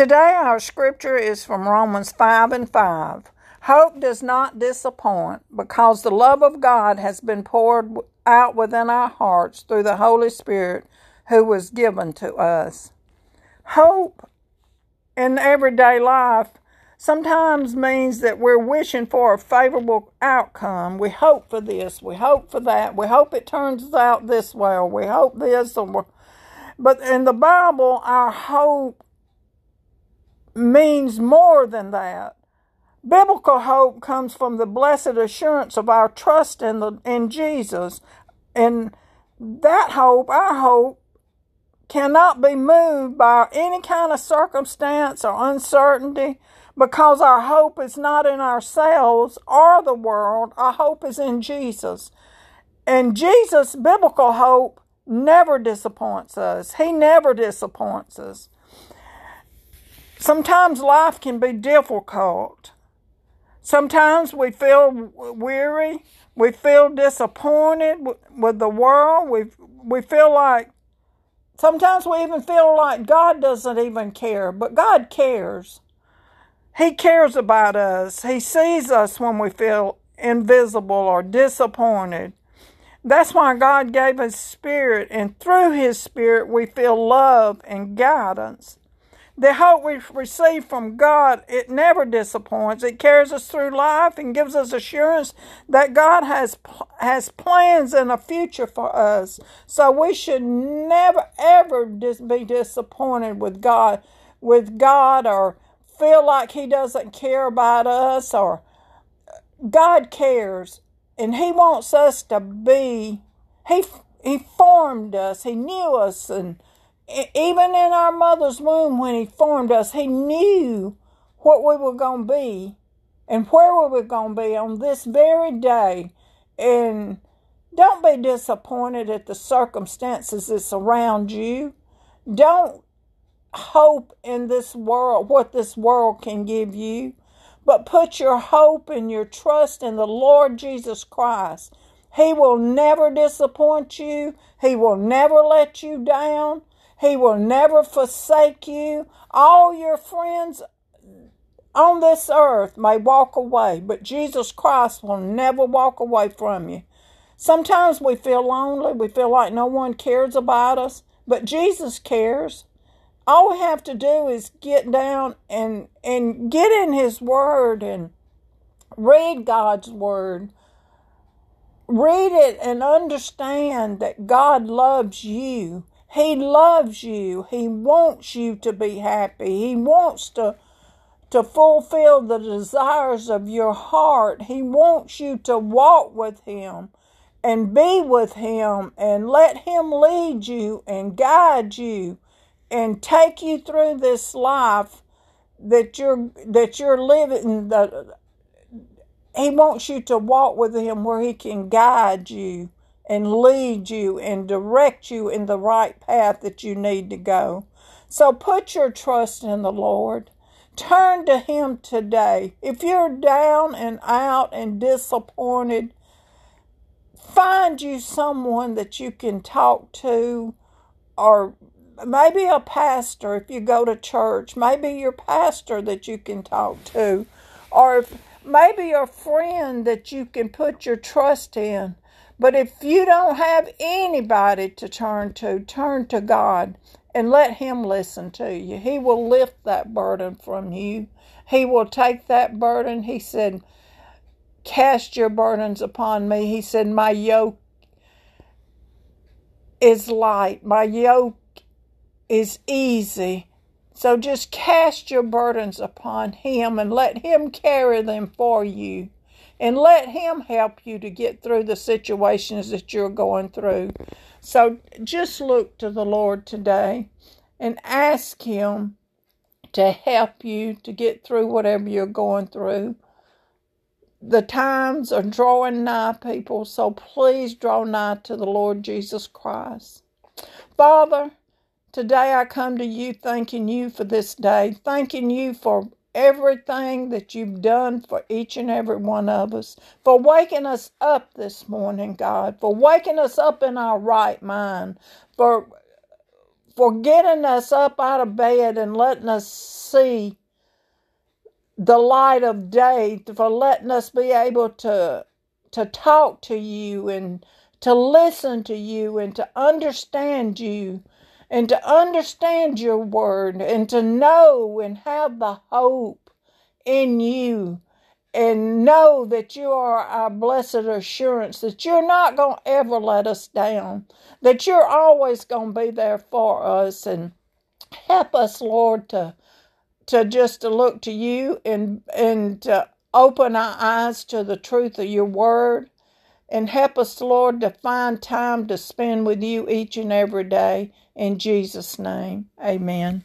Today, our scripture is from Romans 5 and 5. Hope does not disappoint because the love of God has been poured out within our hearts through the Holy Spirit who was given to us. Hope in everyday life sometimes means that we're wishing for a favorable outcome. We hope for this, we hope for that, we hope it turns out this way, or we hope this, or but in the Bible, our hope means more than that. Biblical hope comes from the blessed assurance of our trust in the in Jesus. And that hope, our hope, cannot be moved by any kind of circumstance or uncertainty because our hope is not in ourselves or the world. Our hope is in Jesus. And Jesus' biblical hope never disappoints us. He never disappoints us. Sometimes life can be difficult. Sometimes we feel weary. We feel disappointed with the world. We, we feel like, sometimes we even feel like God doesn't even care, but God cares. He cares about us. He sees us when we feel invisible or disappointed. That's why God gave His Spirit, and through His Spirit, we feel love and guidance. The hope we receive from God, it never disappoints. It carries us through life and gives us assurance that God has has plans and a future for us. So we should never ever be disappointed with God, with God, or feel like He doesn't care about us. Or uh, God cares, and He wants us to be. He He formed us. He knew us and even in our mother's womb when he formed us, he knew what we were going to be and where we were going to be on this very day. And don't be disappointed at the circumstances that surround you. Don't hope in this world, what this world can give you, but put your hope and your trust in the Lord Jesus Christ. He will never disappoint you. He will never let you down. He will never forsake you. All your friends on this earth may walk away, but Jesus Christ will never walk away from you. Sometimes we feel lonely, we feel like no one cares about us, but Jesus cares. All we have to do is get down and and get in his word and read God's word. Read it and understand that God loves you he loves you. He wants you to be happy. He wants to to fulfill the desires of your heart. He wants you to walk with him and be with him and let him lead you and guide you and take you through this life that you're that you're living the he wants you to walk with him where he can guide you and lead you and direct you in the right path that you need to go. So put your trust in the Lord. Turn to Him today. If you're down and out and disappointed, find you someone that you can talk to, or maybe a pastor if you go to church, maybe your pastor that you can talk to, or if, maybe a friend that you can put your trust in. But if you don't have anybody to turn to, turn to God and let Him listen to you. He will lift that burden from you. He will take that burden. He said, Cast your burdens upon me. He said, My yoke is light, my yoke is easy. So just cast your burdens upon Him and let Him carry them for you and let Him help you to get through the situations that you're going through. So just look to the Lord today and ask Him to help you to get through whatever you're going through. The times are drawing nigh, people, so please draw nigh to the Lord Jesus Christ. Father, today I come to you thanking you for this day, thanking you for everything that you've done for each and every one of us, for waking us up this morning, God, for waking us up in our right mind, for for getting us up out of bed and letting us see the light of day, for letting us be able to to talk to you and to listen to you and to understand you and to understand your word and to know and have the hope in you and know that you are our blessed assurance that you're not going to ever let us down, that you're always going to be there for us and help us, Lord, to to just to look to you and and to open our eyes to the truth of your word and help us, Lord, to find time to spend with you each and every day. In Jesus' name, amen.